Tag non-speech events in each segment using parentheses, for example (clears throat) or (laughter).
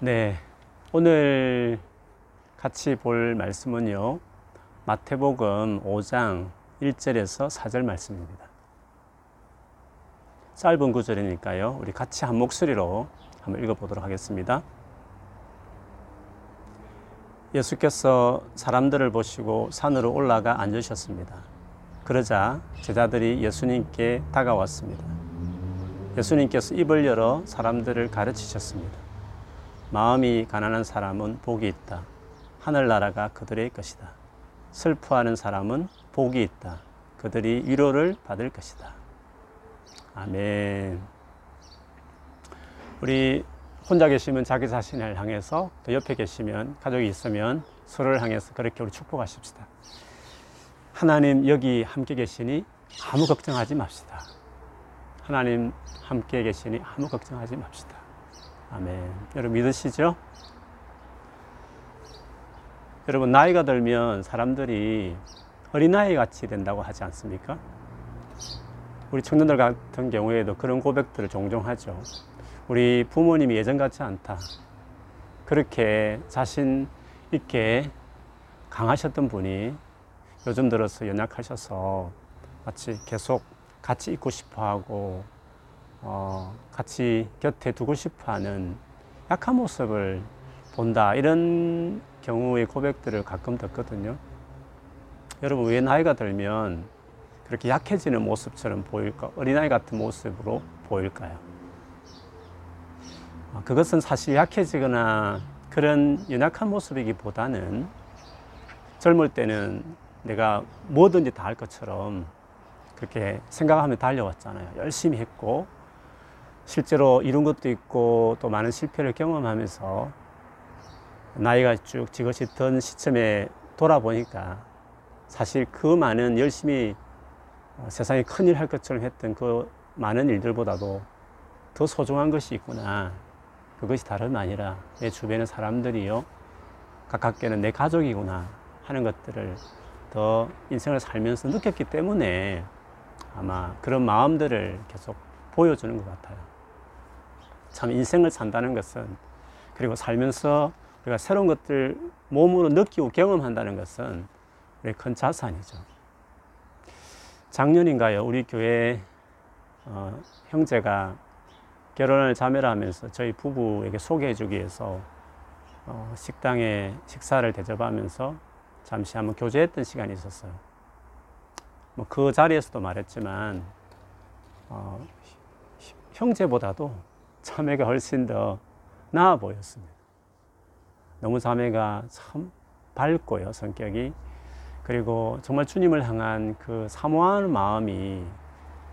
네, 오늘 같이 볼 말씀은요, 마태복음 5장 1절에서 4절 말씀입니다. 짧은 구절이니까요, 우리 같이 한 목소리로 한번 읽어보도록 하겠습니다. 예수께서 사람들을 보시고 산으로 올라가 앉으셨습니다. 그러자 제자들이 예수님께 다가왔습니다. 예수님께서 입을 열어 사람들을 가르치셨습니다. 마음이 가난한 사람은 복이 있다. 하늘나라가 그들의 것이다. 슬퍼하는 사람은 복이 있다. 그들이 위로를 받을 것이다. 아멘. 우리 혼자 계시면 자기 자신을 향해서 또 옆에 계시면 가족이 있으면 서로를 향해서 그렇게 우리 축복하십시다. 하나님 여기 함께 계시니 아무 걱정하지 맙시다. 하나님 함께 계시니 아무 걱정하지 맙시다. 아멘. 여러분 믿으시죠? 여러분 나이가 들면 사람들이 어린아이 같이 된다고 하지 않습니까? 우리 청년들 같은 경우에도 그런 고백들을 종종 하죠. 우리 부모님이 예전 같지 않다. 그렇게 자신 있게 강하셨던 분이 요즘 들어서 연약하셔서 마치 계속 같이 있고 싶어 하고 어, 같이 곁에 두고 싶어 하는 약한 모습을 본다. 이런 경우의 고백들을 가끔 듣거든요. 여러분, 왜 나이가 들면 그렇게 약해지는 모습처럼 보일까? 어린아이 같은 모습으로 보일까요? 어, 그것은 사실 약해지거나 그런 연약한 모습이기보다는 젊을 때는 내가 뭐든지 다 할 것처럼 그렇게 생각하며 달려왔잖아요. 열심히 했고, 실제로 이룬 것도 있고 또 많은 실패를 경험하면서 나이가 쭉 지긋이던 시점에 돌아보니까 사실 그 많은 열심히 어, 세상에 큰일 할 것처럼 했던 그 많은 일들보다도 더 소중한 것이 있구나. 그것이 다름 아니라 내 주변의 사람들이요. 가깝게는 내 가족이구나 하는 것들을 더 인생을 살면서 느꼈기 때문에 아마 그런 마음들을 계속 보여주는 것 같아요. 참 인생을 산다는 것은 그리고 살면서 우리가 새로운 것들 몸으로 느끼고 경험한다는 것은 우리의 큰 자산이죠. 작년인가요? 우리 교회 어, 형제가 결혼을 자매라 하면서 저희 부부에게 소개해 주기 위해서 어, 식당에 식사를 대접하면서 잠시 한번 교제했던 시간이 있었어요. 뭐 그 자리에서도 말했지만 어, 형제보다도 자매가 훨씬 더 나아 보였습니다. 너무 자매가 참 밝고요, 성격이. 그리고 정말 주님을 향한 그 사모하는 마음이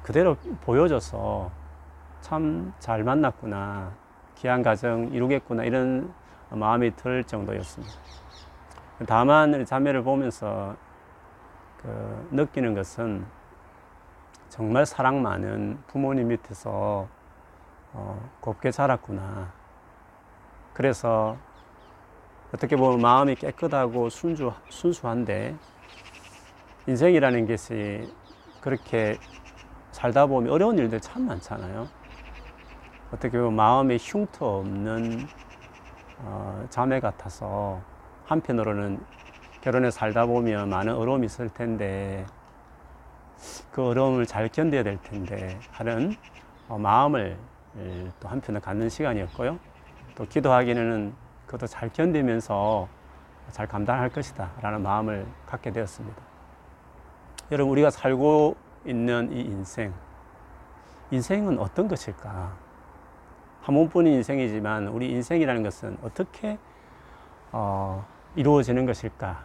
그대로 보여져서 참 잘 만났구나. 귀한 가정 이루겠구나. 이런 마음이 들 정도였습니다. 다만 자매를 보면서 그 느끼는 것은 정말 사랑 많은 부모님 밑에서 어, 곱게 자랐구나. 그래서 어떻게 보면 마음이 깨끗하고 순주, 순수한데 인생이라는 것이 그렇게 살다 보면 어려운 일들 참 많잖아요. 어떻게 보면 마음에 흉터 없는 어, 자매 같아서 한편으로는 결혼해 살다 보면 많은 어려움이 있을 텐데 그 어려움을 잘 견뎌야 될 텐데 하는 어, 마음을 예, 또 한편을 갖는 시간이었고요. 또 기도하기는 그것도 잘 견디면서 잘 감당할 것이다 라는 마음을 갖게 되었습니다. 여러분, 우리가 살고 있는 이 인생, 인생은 어떤 것일까? 한 번뿐인 인생이지만 우리 인생이라는 것은 어떻게 어, 이루어지는 것일까?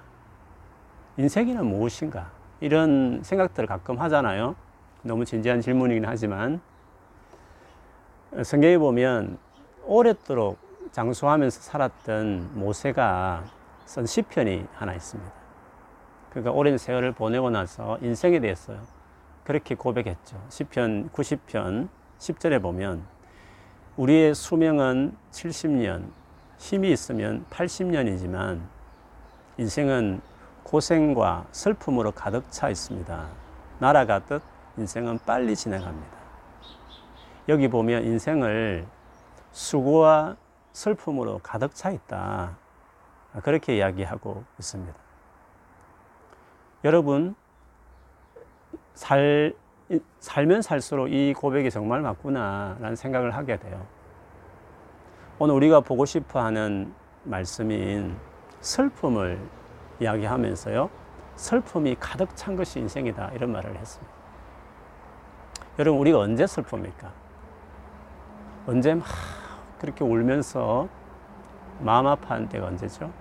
인생이란 무엇인가? 이런 생각들을 가끔 하잖아요. 너무 진지한 질문이긴 하지만 성경에 보면 오랫도록 장수하면서 살았던 모세가 쓴 시편이 하나 있습니다. 그러니까 오랜 세월을 보내고 나서 인생에 대해서 그렇게 고백했죠. 시편 90편 10절에 보면 우리의 수명은 70년, 힘이 있으면 80년이지만 인생은 고생과 슬픔으로 가득 차 있습니다. 날아가듯 인생은 빨리 진행합니다. 여기 보면 인생을 수고와 슬픔으로 가득 차 있다. 그렇게 이야기하고 있습니다. 여러분, 살, 살면 살수록 이 고백이 정말 맞구나라는 생각을 하게 돼요. 오늘 우리가 보고 싶어 하는 말씀인 슬픔을 이야기하면서요. 슬픔이 가득 찬 것이 인생이다. 이런 말을 했습니다. 여러분, 우리가 언제 슬픕니까? 언제 막 그렇게 울면서 마음 아파하는 때가 언제죠?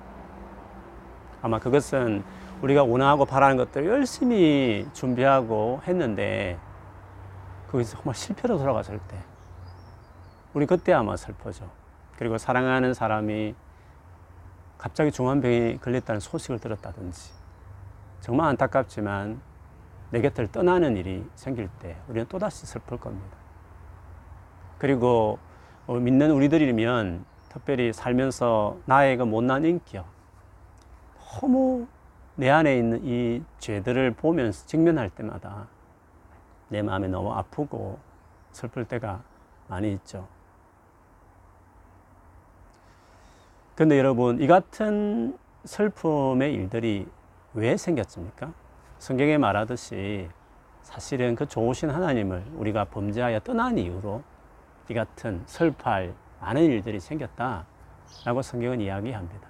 아마 그것은 우리가 원하고 바라는 것들을 열심히 준비하고 했는데 그게 정말 실패로 돌아갔을 때 우리 그때 아마 슬퍼져. 그리고 사랑하는 사람이 갑자기 중환병에 걸렸다는 소식을 들었다든지 정말 안타깝지만 내 곁을 떠나는 일이 생길 때 우리는 또다시 슬플 겁니다. 그리고 어, 믿는 우리들이면 특별히 살면서 나의 그 못난 인격 너무 내 안에 있는 이 죄들을 보면서 직면할 때마다 내 마음이 너무 아프고 슬플 때가 많이 있죠. 근데 여러분, 이 같은 슬픔의 일들이 왜 생겼습니까? 성경에 말하듯이 사실은 그 좋으신 하나님을 우리가 범죄하여 떠난 이후로 이 같은 슬퍼할 많은 일들이 생겼다라고 성경은 이야기합니다.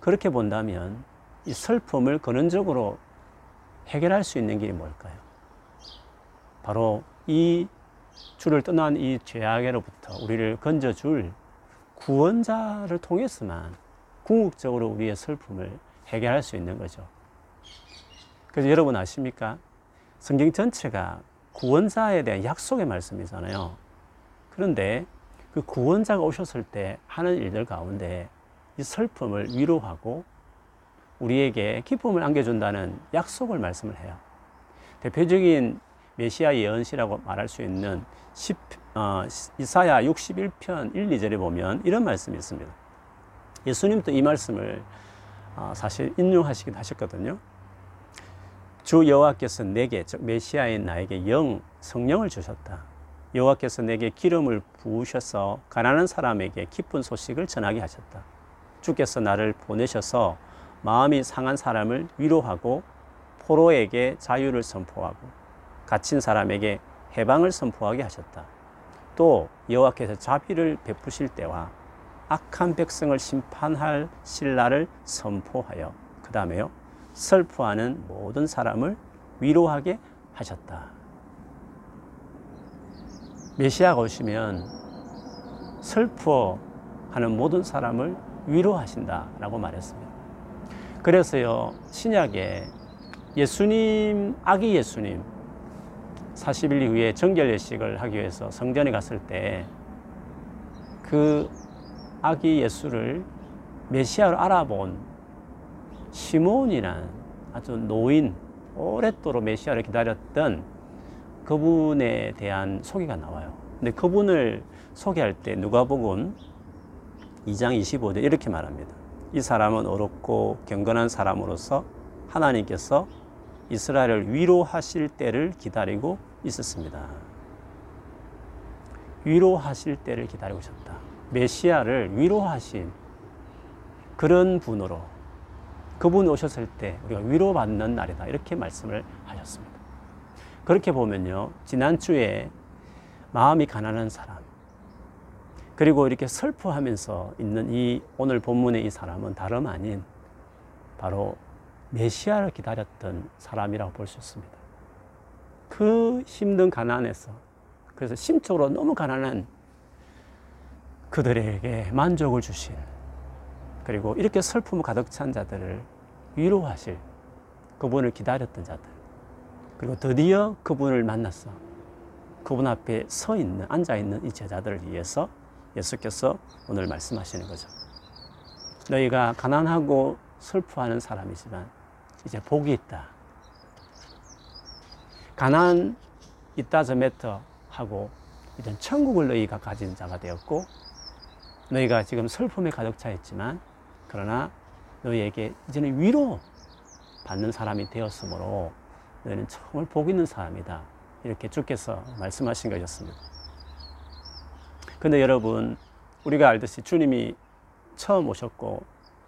그렇게 본다면 이 슬픔을 근원적으로 해결할 수 있는 길이 뭘까요? 바로 이 주를 떠난 이 죄악에로부터 우리를 건져줄 구원자를 통해서만 궁극적으로 우리의 슬픔을 해결할 수 있는 거죠. 그래서 여러분 아십니까? 성경 전체가 구원자에 대한 약속의 말씀이잖아요. 그런데 그 구원자가 오셨을 때 하는 일들 가운데 이 슬픔을 위로하고 우리에게 기쁨을 안겨준다는 약속을 말씀을 해요. 대표적인 메시아 예언시라고 말할 수 있는 10, 어, 이사야 61편 1, 2절에 보면 이런 말씀이 있습니다. 예수님도 이 말씀을 어, 사실 인용하시긴 하셨거든요. 주 여호와께서 내게 즉 메시아인 나에게 영 성령을 주셨다. 여호와께서 내게 기름을 부으셔서 가난한 사람에게 기쁜 소식을 전하게 하셨다. 주께서 나를 보내셔서 마음이 상한 사람을 위로하고 포로에게 자유를 선포하고 갇힌 사람에게 해방을 선포하게 하셨다. 또 여호와께서 자비를 베푸실 때와 악한 백성을 심판할 신라를 선포하여 그 다음에요 슬퍼하는 모든 사람을 위로하게 하셨다. 메시아가 오시면 슬퍼하는 모든 사람을 위로하신다라고 말했습니다. 그래서요 신약에 예수님 아기 예수님 40일 이후에 정결 예식을 하기 위해서 성전에 갔을 때 그 아기 예수를 메시아로 알아본 시몬이란 아주 노인, 오랫도록 메시아를 기다렸던 그분에 대한 소개가 나와요. 근데 그분을 소개할 때 누가복음 2장 25절 이렇게 말합니다. 이 사람은 어렵고 경건한 사람으로서 하나님께서 이스라엘을 위로하실 때를 기다리고 있었습니다. 위로하실 때를 기다리고 있었다. 메시아를 위로하신 그런 분으로 그분 오셨을 때 우리가 위로받는 날이다. 이렇게 말씀을 하셨습니다. 그렇게 보면요. 지난주에 마음이 가난한 사람, 그리고 이렇게 슬퍼하면서 있는 이 오늘 본문의 이 사람은 다름 아닌 바로 메시아를 기다렸던 사람이라고 볼 수 있습니다. 그 힘든 가난에서 그래서 심적으로 너무 가난한 그들에게 만족을 주실 그리고 이렇게 슬픔 가득 찬 자들을 위로하실 그분을 기다렸던 자들 그리고 드디어 그분을 만났어 그분 앞에 서 있는 앉아 있는 이 제자들을 위해서 예수께서 오늘 말씀하시는 거죠. 너희가 가난하고 슬퍼하는 사람이지만 이제 복이 있다. 가난 있다 저매터 하고 이제 천국을 너희가 가진 자가 되었고 너희가 지금 슬픔에 가득 차 있지만 그러나 너희에게 이제는 위로 받는 사람이 되었으므로 너희는 정말 복 있는 사람이다. 이렇게 주께서 말씀하신 것이었습니다. 근데 여러분, 우리가 알듯이 주님이 처음 오셨고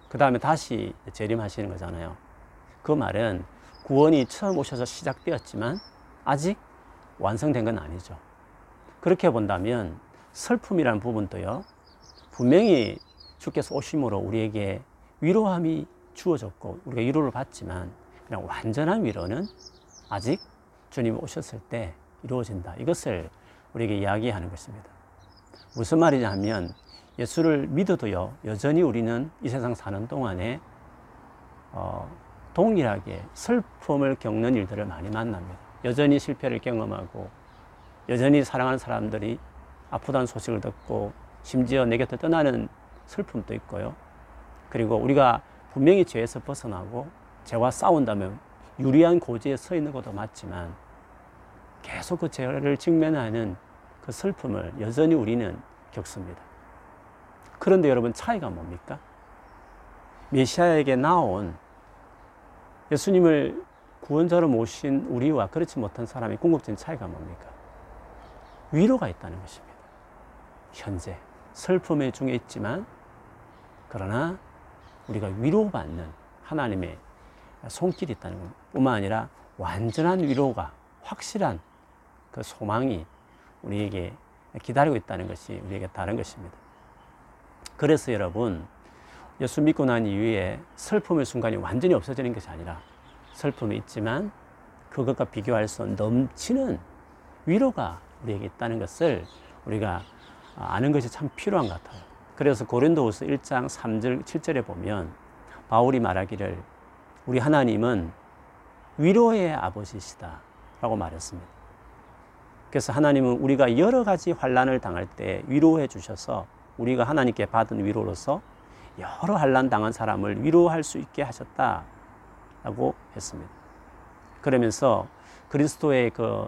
그 다음에 다시 재림하시는 거잖아요. 그 말은 구원이 처음 오셔서 시작되었지만 아직 완성된 건 아니죠. 그렇게 본다면 슬픔이라는 부분도요. 분명히 주께서 오심으로 우리에게 위로함이 주어졌고 우리가 위로를 받지만 그냥 완전한 위로는 아직 주님 오셨을 때 이루어진다. 이것을 우리에게 이야기하는 것입니다. 무슨 말이냐 하면 예수를 믿어도요, 여전히 우리는 이 세상 사는 동안에 어, 동일하게 슬픔을 겪는 일들을 많이 만납니다. 여전히 실패를 경험하고, 여전히 사랑하는 사람들이 아프다는 소식을 듣고, 심지어 내 곁을 떠나는 슬픔도 있고요. 그리고 우리가 분명히 죄에서 벗어나고, 죄와 싸운다면 유리한 고지에 서 있는 것도 맞지만, 계속 그 죄를 직면하는 그 슬픔을 여전히 우리는 겪습니다. 그런데 여러분 차이가 뭡니까? 메시아에게 나온 예수님을 구원자로 모신 우리와 그렇지 못한 사람의 궁극적인 차이가 뭡니까? 위로가 있다는 것입니다. 현재 슬픔의 중에 있지만 그러나 우리가 위로받는 하나님의 손길이 있다는 것 뿐만 아니라 완전한 위로가 확실한 그 소망이 우리에게 기다리고 있다는 것이 우리에게 다른 것입니다. 그래서 여러분, 예수 믿고 난 이후에 슬픔의 순간이 완전히 없어지는 것이 아니라 슬픔이 있지만 그것과 비교할 수 넘치는 위로가 우리에게 있다는 것을 우리가 아는 것이 참 필요한 것 같아요. 그래서 고린도후서 1장 3절 7절에 보면 바울이 말하기를 우리 하나님은 위로의 아버지시다 라고 말했습니다. 그래서 하나님은 우리가 여러 가지 환란을 당할 때 위로해 주셔서 우리가 하나님께 받은 위로로서 여러 환란 당한 사람을 위로할 수 있게 하셨다라고 했습니다. 그러면서 그리스도의 그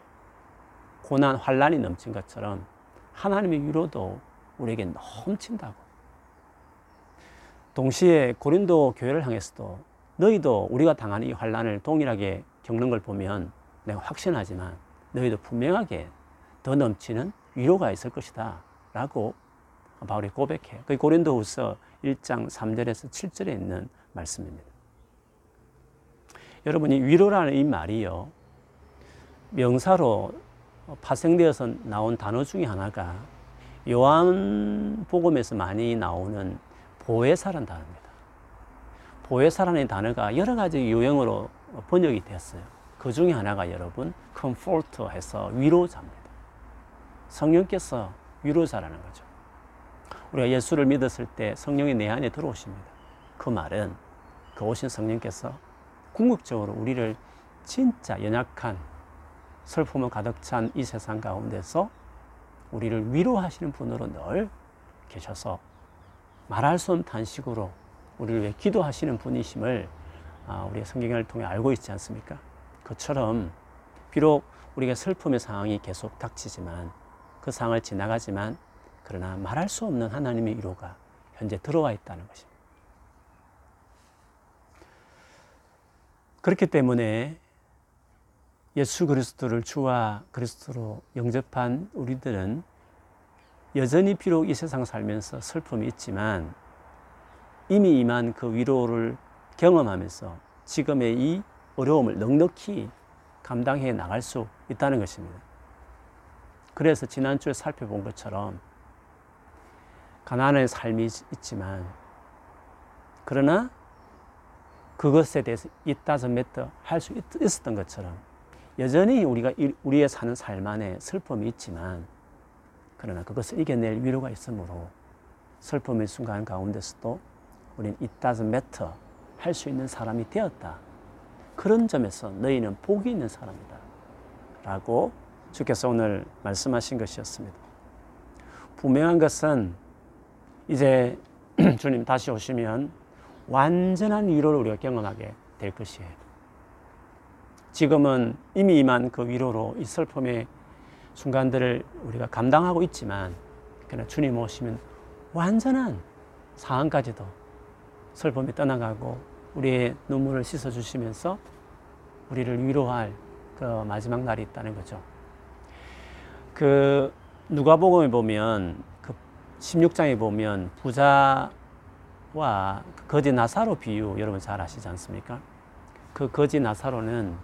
고난 환란이 넘친 것처럼 하나님의 위로도 우리에게 넘친다고. 동시에 고린도 교회를 향해서도 너희도 우리가 당하는 이 환란을 동일하게 겪는 걸 보면 내가 확신하지만 너희도 분명하게 더 넘치는 위로가 있을 것이다. 라고 바울이 고백해요. 그 고린도후서 1장 3절에서 7절에 있는 말씀입니다. 여러분이 위로라는 이 말이요. 명사로 파생되어서 나온 단어 중에 하나가 요한복음에서 많이 나오는 보혜사라는 단어입니다. 보혜사라는 단어가 여러 가지 유형으로 번역이 됐어요. 그 중에 하나가 여러분 comfort 해서 위로자입니다. 성령께서 위로자라는 거죠. 우리가 예수를 믿었을 때 성령이 내 안에 들어오십니다. 그 말은 그 오신 성령께서 궁극적으로 우리를 진짜 연약한 슬픔을 가득 찬 이 세상 가운데서 우리를 위로하시는 분으로 늘 계셔서 말할 수 없는 단식으로 우리를 위해 기도하시는 분이심을 아, 우리의 성경을 통해 알고 있지 않습니까? 그처럼 비록 우리가 슬픔의 상황이 계속 닥치지만 그 상황을 지나가지만 그러나 말할 수 없는 하나님의 위로가 현재 들어와 있다는 것입니다. 그렇기 때문에 예수 그리스도를 주와 그리스도로 영접한 우리들은 여전히 비록 이 세상 살면서 슬픔이 있지만 이미 임한 그 위로를 경험하면서 지금의 이 어려움을 넉넉히 감당해 나갈 수 있다는 것입니다. 그래서 지난주에 살펴본 것처럼 가난의 삶이 있지만 그러나 그것에 대해서 이따서 맺더 할 수 있었던 것처럼 여전히 우리가 우리의 사는 삶 안에 슬픔이 있지만 그러나 그것을 이겨낼 위로가 있으므로 슬픔의 순간 가운데서도 우리는 이따서 맺터 할수 있는 사람이 되었다. 그런 점에서 너희는 복이 있는 사람이다. 라고 주께서 오늘 말씀하신 것이었습니다. 분명한 것은 이제 (clears throat) 주님 다시 오시면 완전한 위로를 우리가 경험하게 될 것이에요. 지금은 이미 임한 그 위로로 이 슬픔의 순간들을 우리가 감당하고 있지만, 그러나 주님 오시면 완전한 상황까지도 슬픔이 떠나가고 우리의 눈물을 씻어주시면서 우리를 위로할 그 마지막 날이 있다는 거죠. 그 누가복음에 보면 16장에 보면 부자와 그 거지 나사로 비유 여러분 잘 아시지 않습니까? 그 거지 나사로는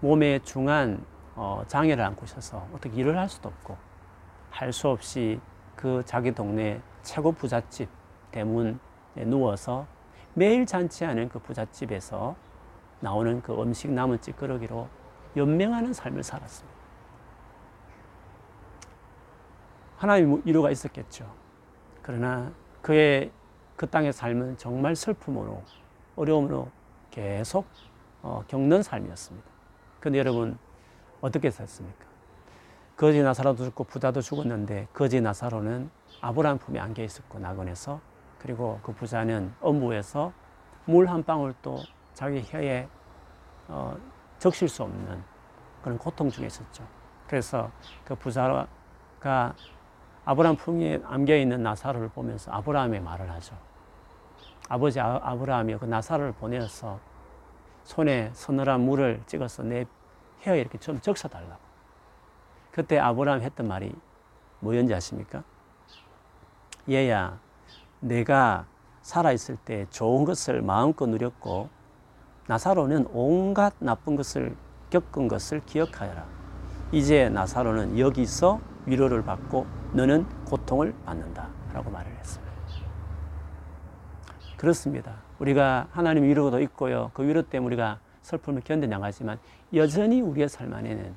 몸에 중한 어, 장애를 안고 있어서 어떻게 일을 할 수도 없고 할 수 없이 그 자기 동네 최고 부잣집 대문에 누워서 매일 잔치하는 그 부잣집에서 나오는 그 음식 남은 찌끄러기로 연명하는 삶을 살았습니다. 하나님 이유가 있었겠죠. 그러나 그의 그 땅의 삶은 정말 슬픔으로 어려움으로 계속 어, 겪는 삶이었습니다. 그런데 여러분 어떻게 샀습니까? 거지 나사로도 죽고 부자도 죽었는데 거지 나사로는 아브라함 품에 안겨 있었고 낙원에서 그리고 그 부자는 엄부에서 물 한 방울도 자기 혀에 어, 적실 수 없는 그런 고통 중에 있었죠. 그래서 그 부자가 아브라함 품에 안겨 있는 나사로를 보면서 아브라함의 말을 하죠. 아버지 아, 브라함이 그 나사로를 보내서 손에 서늘한 물을 찍어서 내 혀에 이렇게 좀 적셔달라고. 그때 아브라함 했던 말이 뭐였는지 아십니까? 얘야, 내가 살아있을 때 좋은 것을 마음껏 누렸고, 나사로는 온갖 나쁜 것을 겪은 것을 기억하여라. 이제 나사로는 여기서 위로를 받고 너는 고통을 받는다. 라고 말을 했습니다. 그렇습니다. 우리가 하나님 위로도 있고요. 그 위로 때문에 우리가 슬픔을 견뎌나가지만 여전히 우리의 삶 안에는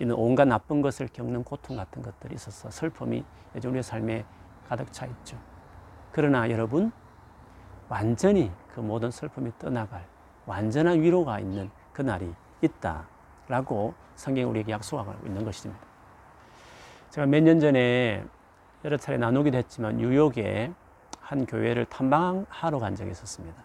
이는 온갖 나쁜 것을 겪는 고통 같은 것들이 있어서 슬픔이 우리의 삶에 가득 차 있죠. 그러나 여러분, 완전히 그 모든 슬픔이 떠나갈 완전한 위로가 있는 그날이 있다라고 성경이 우리에게 약속하고 있는 것입니다. 제가 몇 년 전에 여러 차례 나누기도 했지만 뉴욕에 한 교회를 탐방하러 간 적이 있었습니다.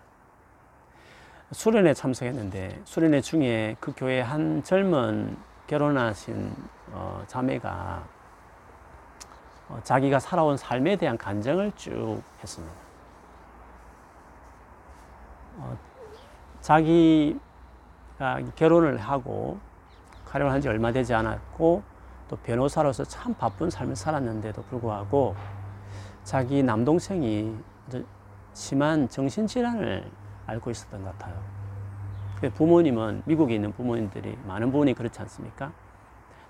수련회 참석했는데 수련회 중에 그 교회 한 젊은 결혼하신 어, 자매가 어, 자기가 살아온 삶에 대한 간증을 쭉 했습니다. 어, 자기가 결혼을 하고 가령한 지 얼마 되지 않았고 또 변호사로서 참 바쁜 삶을 살았는데도 불구하고 자기 남동생이 심한 정신질환을 앓고 있었던 것 같아요. 부모님은 미국에 있는 부모님들이 많은 부분이 그렇지 않습니까?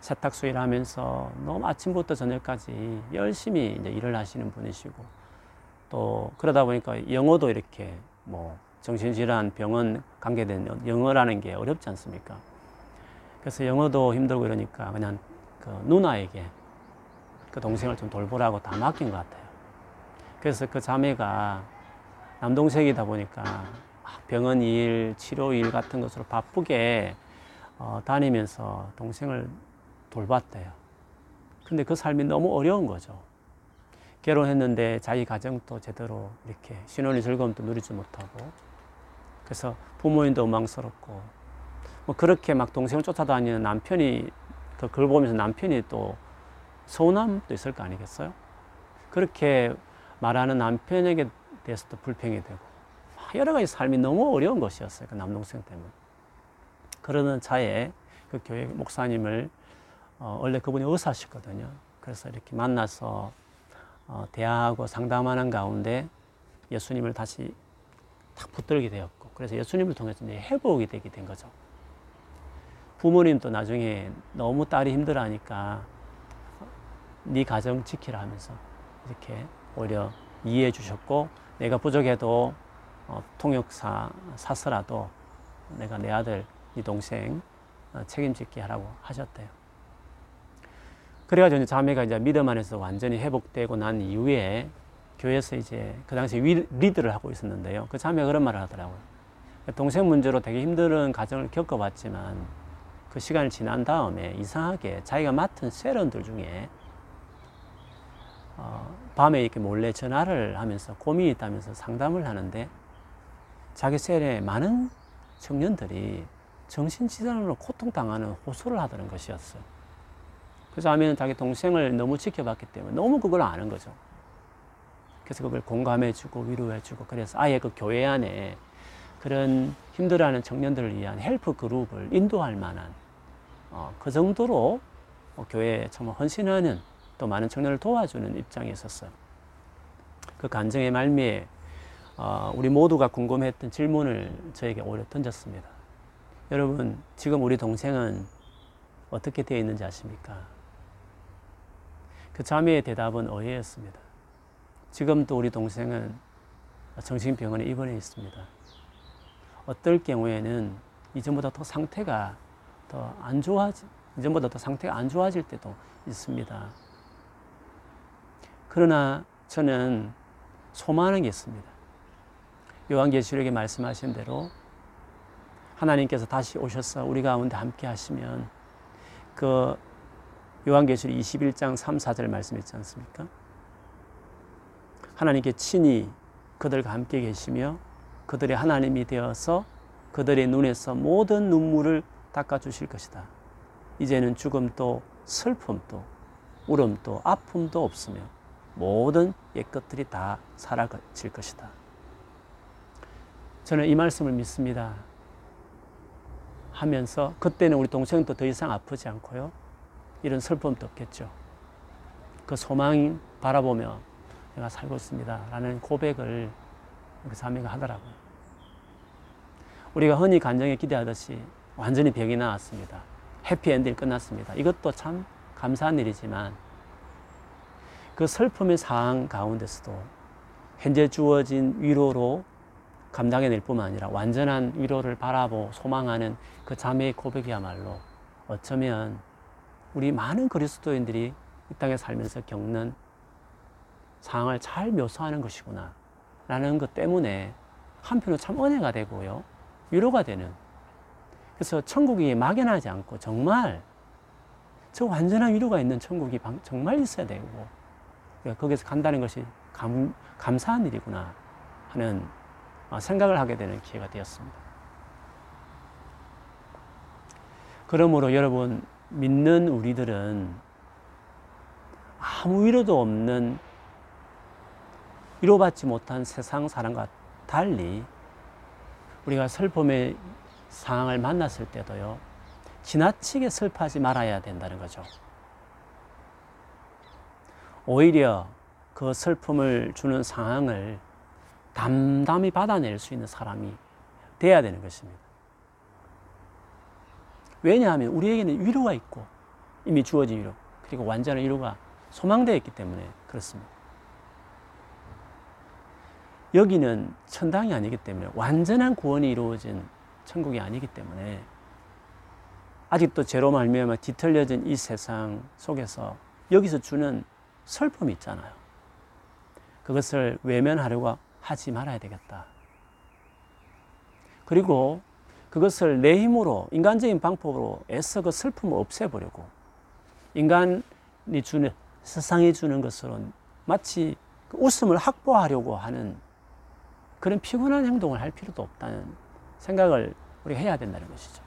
세탁소 일하면서 너무 아침부터 저녁까지 열심히 이제 일을 하시는 분이시고 또 그러다 보니까 영어도 이렇게 뭐 정신질환 병원 관계된 영어라는 게 어렵지 않습니까? 그래서 영어도 힘들고 이러니까 그냥 그 누나에게 그 동생을 좀 돌보라고 다 맡긴 것 같아요. 그래서 그 자매가 남동생이다 보니까 병원 일, 치료 일 같은 것으로 바쁘게 어, 다니면서 동생을 돌봤대요. 근데 그 삶이 너무 어려운 거죠. 결혼했는데 자기 가정도 제대로 이렇게 신혼의 즐거움도 누리지 못하고 그래서 부모님도 원망스럽고 뭐 그렇게 막 동생을 쫓아다니는 남편이 그걸 보면서 남편이 또 서운함도 있을 거 아니겠어요? 그렇게 말하는 남편에게 대해서도 불평이 되고 여러 가지 삶이 너무 어려운 것이었어요. 그 남동생 때문에. 그러는 차에 그 교회 목사님을 어, 원래 그분이 의사시거든요. 그래서 이렇게 만나서 어, 대화하고 상담하는 가운데 예수님을 다시 탁 붙들게 되었고 그래서 예수님을 통해서 이제 회복이 되게 된 거죠. 부모님도 나중에 너무 딸이 힘들어하니까 네 가정 지키라 하면서 이렇게 오히려 이해해 주셨고 내가 부족해도 어, 통역사 사서라도 내가 내 아들 이 동생 어, 책임질게 하라고 하셨대요. 그래가지고 자매가 이제 믿음 안에서 완전히 회복되고 난 이후에 교회에서 이제 그 당시 리드를 하고 있었는데요. 그 자매가 그런 말을 하더라고요. 동생 문제로 되게 힘든 가정을 겪어봤지만 그 시간이 지난 다음에 이상하게 자기가 맡은 세런들 중에 어, 밤에 이렇게 몰래 전화를 하면서 고민이 있다면서 상담을 하는데 자기 cell에 많은 청년들이 정신질환으로 고통당하는 호소를 한다는 것이었어요. 그래서 아면 자기 동생을 너무 지켜봤기 때문에 너무 그걸 아는 거죠. 그래서 그걸 공감해주고 위로해주고 그래서 아예 그 교회 안에 그런 힘들어하는 청년들을 위한 help group을 인도할 만한 어, 그 정도로 어, 교회에 정말 헌신하는 또 많은 청년을 도와주는 입장에 있었어요. 그 간증의 말미에 어, 우리 모두가 궁금했던 질문을 저에게 오히려 던졌습니다. 여러분, 지금 우리 동생은 어떻게 되어 있는지 아십니까? 그 자매의 대답은 어예였습니다. 지금도 우리 동생은 정신병원에 입원해 있습니다. 어떨 경우에는 이전보다 더 상태가 더 안 좋아지, 이전보다 더 상태가 안 좋아질 때도 있습니다. 그러나 저는 소망하는 게 있습니다. 요한계시록에 말씀하신 대로 하나님께서 다시 오셔서 우리 가운데 함께 하시면 그 요한계시록 21장 3, 4절 말씀 있지 않습니까? 하나님께 친히 그들과 함께 계시며 그들의 하나님이 되어서 그들의 눈에서 모든 눈물을 닦아 주실 것이다. 이제는 죽음도 슬픔도 울음도 아픔도 없으며 모든 옛 것들이 다 사라질 것이다. 저는 이 말씀을 믿습니다. 하면서 그때는 우리 동생도 더 이상 아프지 않고요. 이런 슬픔도 없겠죠. 그 소망 바라보며 내가 살고 있습니다. 라는 고백을 우리 사미가 하더라고요. 우리가 흔히 간정에 기대하듯이 완전히 병이 나왔습니다. 해피엔딩 끝났습니다. 이것도 참 감사한 일이지만 그 슬픔의 상황 가운데서도 현재 주어진 위로로 감당해낼 뿐만 아니라 완전한 위로를 바라보 소망하는 그 자매의 고백이야말로 어쩌면 우리 많은 그리스도인들이 이 땅에 살면서 겪는 상황을 잘 묘사하는 것이구나 라는 것 때문에 한편으로 참 은혜가 되고요 위로가 되는 그래서 천국이 막연하지 않고 정말 저 완전한 위로가 있는 천국이 정말 있어야 되고 거기서 간다는 것이 감, 감사한 일이구나 하는 어, 생각을 하게 되는 기회가 되었습니다. 그러므로 여러분, 믿는 우리들은 아무 위로도 없는 위로받지 못한 세상 사람과 달리 우리가 슬픔의 상황을 만났을 때도요, 지나치게 슬퍼하지 말아야 된다는 거죠. 오히려 그 슬픔을 주는 상황을 담담히 받아낼 수 있는 사람이 돼야 되는 것입니다. 왜냐하면 우리에게는 위로가 있고 이미 주어진 위로 그리고 완전한 위로가 소망되어 있기 때문에 그렇습니다. 여기는 천당이 아니기 때문에 완전한 구원이 이루어진 천국이 아니기 때문에 아직도 죄로 말미암아 뒤틀려진 이 세상 속에서 여기서 주는 슬픔이 있잖아요. 그것을 외면하려고 하지 말아야 되겠다. 그리고 그것을 내 힘으로 인간적인 방법으로 애써 그 슬픔을 없애보려고 인간이 주는 세상이 주는 것으로 마치 그 웃음을 확보하려고 하는 그런 피곤한 행동을 할 필요도 없다는 생각을 우리가 해야 된다는 것이죠.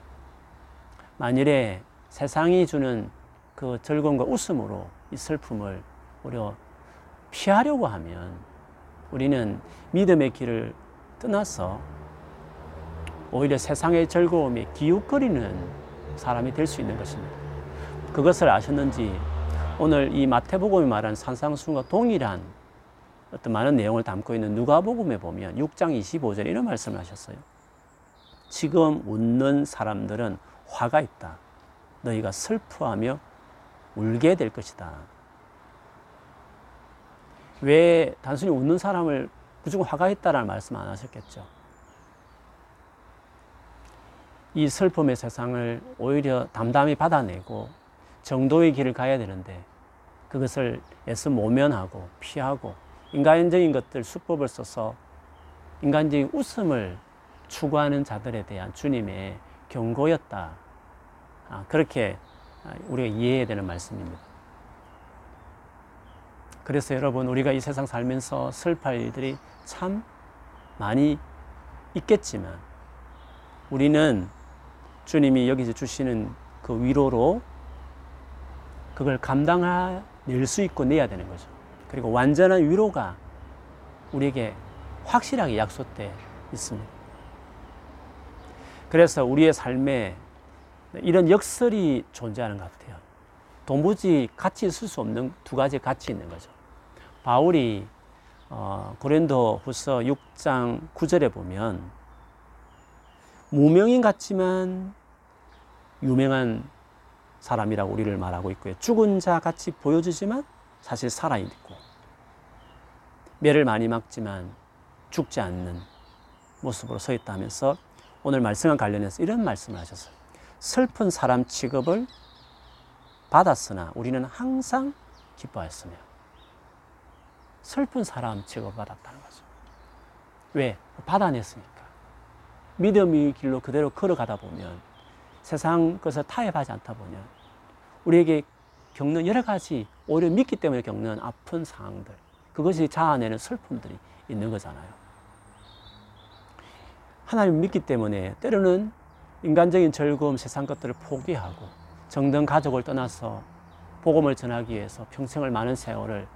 만일에 세상이 주는 그 즐거움과 웃음으로 이 슬픔을 우리가 피하려고 하면 우리는 믿음의 길을 떠나서 오히려 세상의 즐거움에 기웃거리는 사람이 될 수 있는 것입니다. 그것을 아셨는지 오늘 이 마태복음이 말한 산상수훈과 동일한 어떤 많은 내용을 담고 있는 누가복음에 보면 6장 25절에 이런 말씀을 하셨어요. 지금 웃는 사람들은 화가 있다. 너희가 슬퍼하며 울게 될 것이다. 왜 단순히 웃는 사람을 무조건 화가 있다라는 말씀 안 하셨겠죠. 이 슬픔의 세상을 오히려 담담히 받아내고 정도의 길을 가야 되는데 그것을 애써 모면하고 피하고 인간적인 것들 수법을 써서 인간적인 웃음을 추구하는 자들에 대한 주님의 경고였다. 아, 그렇게 우리가 이해해야 되는 말씀입니다. 그래서 여러분 우리가 이 세상 살면서 슬퍼할 일들이 참 많이 있겠지만 우리는 주님이 여기서 주시는 그 위로로 그걸 감당해낼 수 있고 내야 되는 거죠. 그리고 완전한 위로가 우리에게 확실하게 약속돼 있습니다. 그래서 우리의 삶에 이런 역설이 존재하는 것 같아요. 도무지 같이 있을 수 없는 두 가지 같이 있는 거죠. 바울이 어, 고린도 후서 6장 9절에 보면 무명인 같지만 유명한 사람이라고 우리를 말하고 있고요. 죽은 자 같이 보여주지만 사실 살아있고 매를 많이 맞지만 죽지 않는 모습으로 서 있다 하면서 오늘 말씀과 관련해서 이런 말씀을 하셨어요. 슬픈 사람 취급을 받았으나 우리는 항상 기뻐했으며 슬픈 사람 취급을 받았다는 거죠. 왜? 받아냈으니까. 믿음의 길로 그대로 걸어가다 보면 세상 것을 타협하지 않다 보면 우리에게 겪는 여러 가지 오히려 믿기 때문에 겪는 아픈 상황들 그것이 자아내는 슬픔들이 있는 거잖아요. 하나님 믿기 때문에 때로는 인간적인 즐거움, 세상 것들을 포기하고 정든 가족을 떠나서 복음을 전하기 위해서 평생을 많은 세월을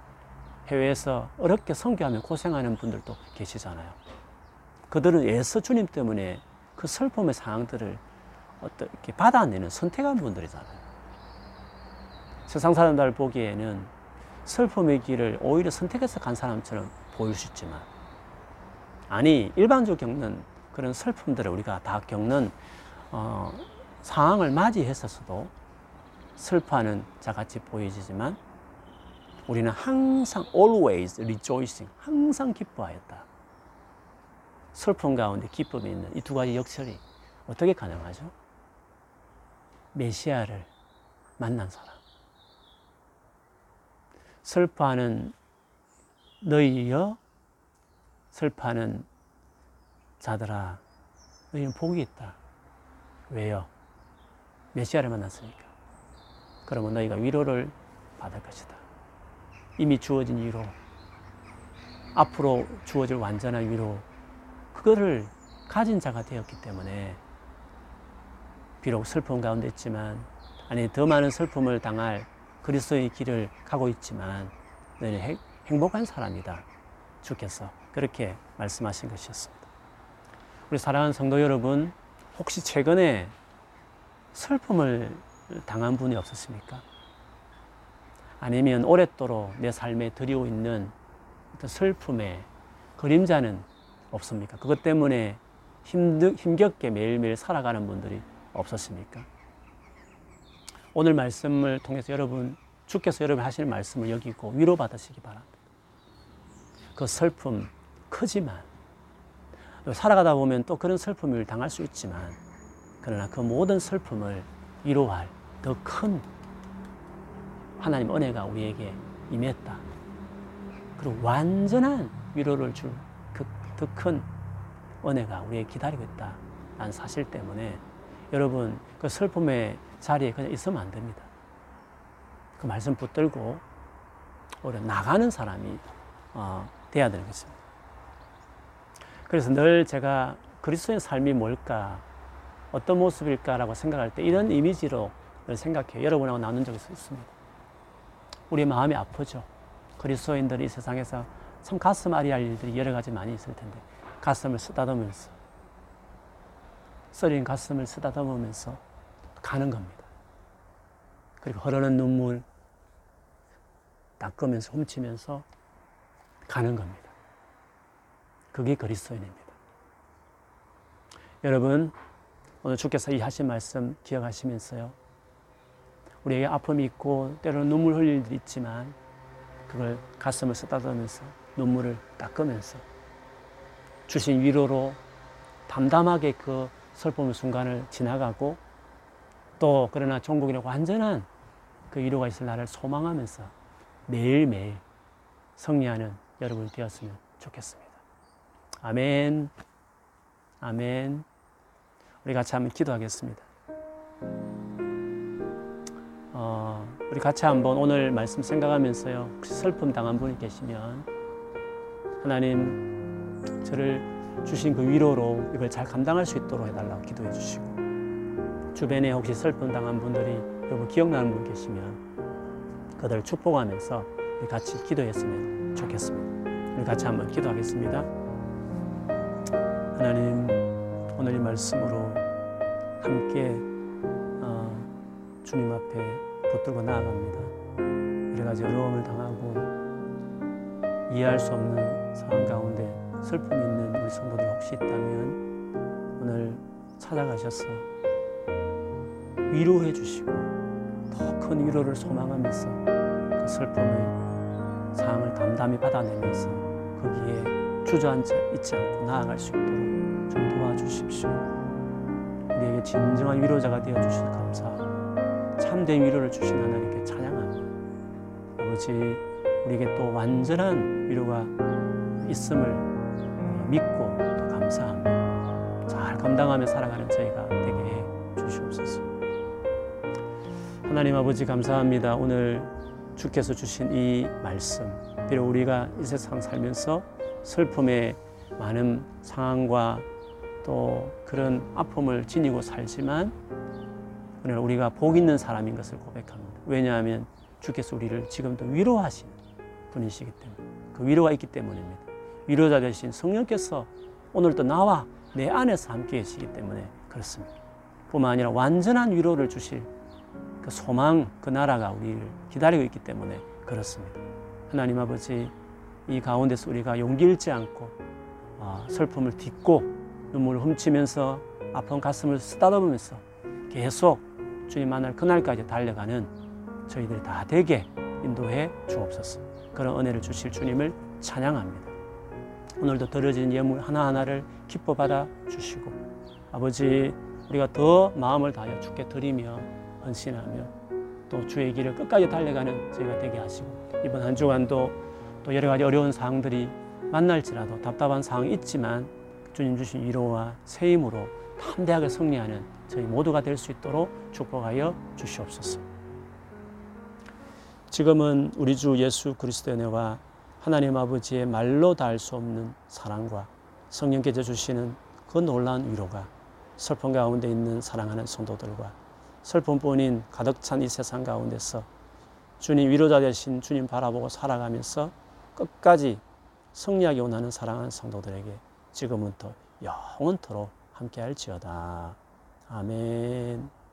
해외에서 어렵게 선교하며 고생하는 분들도 계시잖아요. 그들은 예수 주님 때문에 그 슬픔의 상황들을 어떻게 받아내는 선택한 분들이잖아요. 세상 사람들 보기에는 슬픔의 길을 오히려 선택해서 간 사람처럼 보일 수 있지만 아니 일반적으로 겪는 그런 슬픔들을 우리가 다 겪는 어, 상황을 맞이했었어도 슬퍼하는 자같이 보이지만 우리는 항상 always rejoicing 항상 기뻐하였다. 슬픔 가운데 기쁨이 있는 이 두 가지 역설이 어떻게 가능하죠? 메시아를 만난 사람. 슬퍼하는 너희여 슬퍼하는 자들아 너희는 복이 있다. 왜요? 메시아를 만났으니까. 그러면 너희가 위로를 받을 것이다. 이미 주어진 위로, 앞으로 주어질 완전한 위로, 그거를 가진 자가 되었기 때문에 비록 슬픔 가운데 있지만 아니 더 많은 슬픔을 당할 그리스도의 길을 가고 있지만 너는 행복한 사람이다. 주께서 그렇게 말씀하신 것이었습니다. 우리 사랑하는 성도 여러분, 혹시 최근에 슬픔을 당한 분이 없었습니까? 아니면 오랫도록 내 삶에 들이고 있는 슬픔의 그림자는 없습니까? 그것 때문에 힘들, 힘겹게 매일매일 살아가는 분들이 없었습니까? 오늘 말씀을 통해서 여러분, 주께서 여러분 하시는 말씀을 여기고 위로받으시기 바랍니다. 그 슬픔 크지만, 살아가다 보면 또 그런 슬픔을 당할 수 있지만, 그러나 그 모든 슬픔을 위로할 더 큰 하나님 은혜가 우리에게 임했다. 그리고 완전한 위로를 줄 더 큰 은혜가 우리에게 기다리고 있다. 라는 사실 때문에 여러분 그 슬픔의 자리에 그냥 있으면 안 됩니다. 그 말씀 붙들고 오히려 나가는 사람이 어, 돼야 되는 것입니다. 그래서 늘 제가 그리스도의 삶이 뭘까, 어떤 모습일까라고 생각할 때 이런 이미지로 늘 생각해요. 여러분하고 나눈 적이 있습니다. 우리 마음이 아프죠. 그리스도인들이 이 세상에서 참 가슴 아리할 일들이 여러 가지 많이 있을 텐데 가슴을 쓰다듬으면서 썰린 가슴을 쓰다듬으면서 가는 겁니다. 그리고 흐르는 눈물 닦으면서 훔치면서 가는 겁니다. 그게 그리스도인입니다. 여러분, 오늘 주께서 이 하신 말씀 기억하시면서요. 우리에게 아픔이 있고 때로는 눈물 흘릴 일도 있지만 그걸 가슴을 쓰다듬으면서 눈물을 닦으면서 주신 위로로 담담하게 그 슬픔의 순간을 지나가고 또 그러나 종국이라고 완전한 그 위로가 있을 날을 소망하면서 매일매일 성리하는 여러분이 되었으면 좋겠습니다. 아멘. 아멘. 우리 같이 한번 기도하겠습니다. 어, 우리 같이 한번 오늘 말씀 생각하면서요. 혹시 슬픔 당한 분이 계시면 하나님 저를 주신 그 위로로 이걸 잘 감당할 수 있도록 해달라고 기도해 주시고 주변에 혹시 슬픔 당한 분들이 여러분 기억나는 분 계시면 그들 축복하면서 우리 같이 기도했으면 좋겠습니다. 우리 같이 한번 기도하겠습니다. 하나님 오늘 이 말씀으로 함께 어, 주님 앞에 붙들고 나아갑니다. 여러 가지 어려움을 당하고 이해할 수 없는 상황 가운데 슬픔이 있는 우리 성도들 혹시 있다면 오늘 찾아가셔서 위로해 주시고 더 큰 위로를 소망하면서 그 슬픔의 상황을 담담히 받아내면서 거기에 주저앉아 있지 않고 나아갈 수 있도록 좀 도와주십시오. 우리에게 진정한 위로자가 되어 주셔서 감사하고 참된 위로를 주신 하나님께 찬양합니다. 아버지 우리에게 또 완전한 위로가 있음을 믿고 또 감사합니다. 잘 감당하며 살아가는 저희가 되게 해 주시옵소서. 하나님 아버지 감사합니다. 오늘 주께서 주신 이 말씀, 비록 우리가 이 세상 살면서 슬픔의 많은 상황과 또 그런 아픔을 지니고 살지만 오늘 우리가 복 있는 사람인 것을 고백합니다. 왜냐하면 주께서 우리를 지금도 위로하시는 분이시기 때문에 그 위로가 있기 때문입니다. 위로자 되신 성령께서 오늘도 나와 내 안에서 함께 계시기 때문에 그렇습니다. 뿐만 아니라 완전한 위로를 주실 그 소망, 그 나라가 우리를 기다리고 있기 때문에 그렇습니다. 하나님 아버지, 이 가운데서 우리가 용기 잃지 않고 어, 슬픔을 딛고 눈물을 훔치면서 아픈 가슴을 쓰다듬으면서 계속 주님 만날 그날까지 달려가는 저희들이 다 되게 인도해 주옵소서. 그런 은혜를 주실 주님을 찬양합니다. 오늘도 들어진 예물 하나하나를 기뻐 받아 주시고 아버지 우리가 더 마음을 다하여 주께 드리며 헌신하며 또 주의 길을 끝까지 달려가는 저희가 되게 하시고 이번 한 주간도 또 여러 가지 어려운 상황들이 만날지라도 답답한 상황이 있지만 주님 주신 위로와 새 힘으로 담대하게 승리하는 저희 모두가 될 수 있도록 축복하여 주시옵소서. 지금은 우리 주 예수 그리스도의 은혜와 하나님 아버지의 말로 닿을 수 없는 사랑과 성령께서 주시는 그 놀라운 위로가 슬픔 가운데 있는 사랑하는 성도들과 슬픔뿐인 가득 찬 이 세상 가운데서 주님 위로자 되신 주님 바라보고 살아가면서 끝까지 승리하기 원하는 사랑하는 성도들에게 지금부터 영원토록 함께할지어다. 아멘.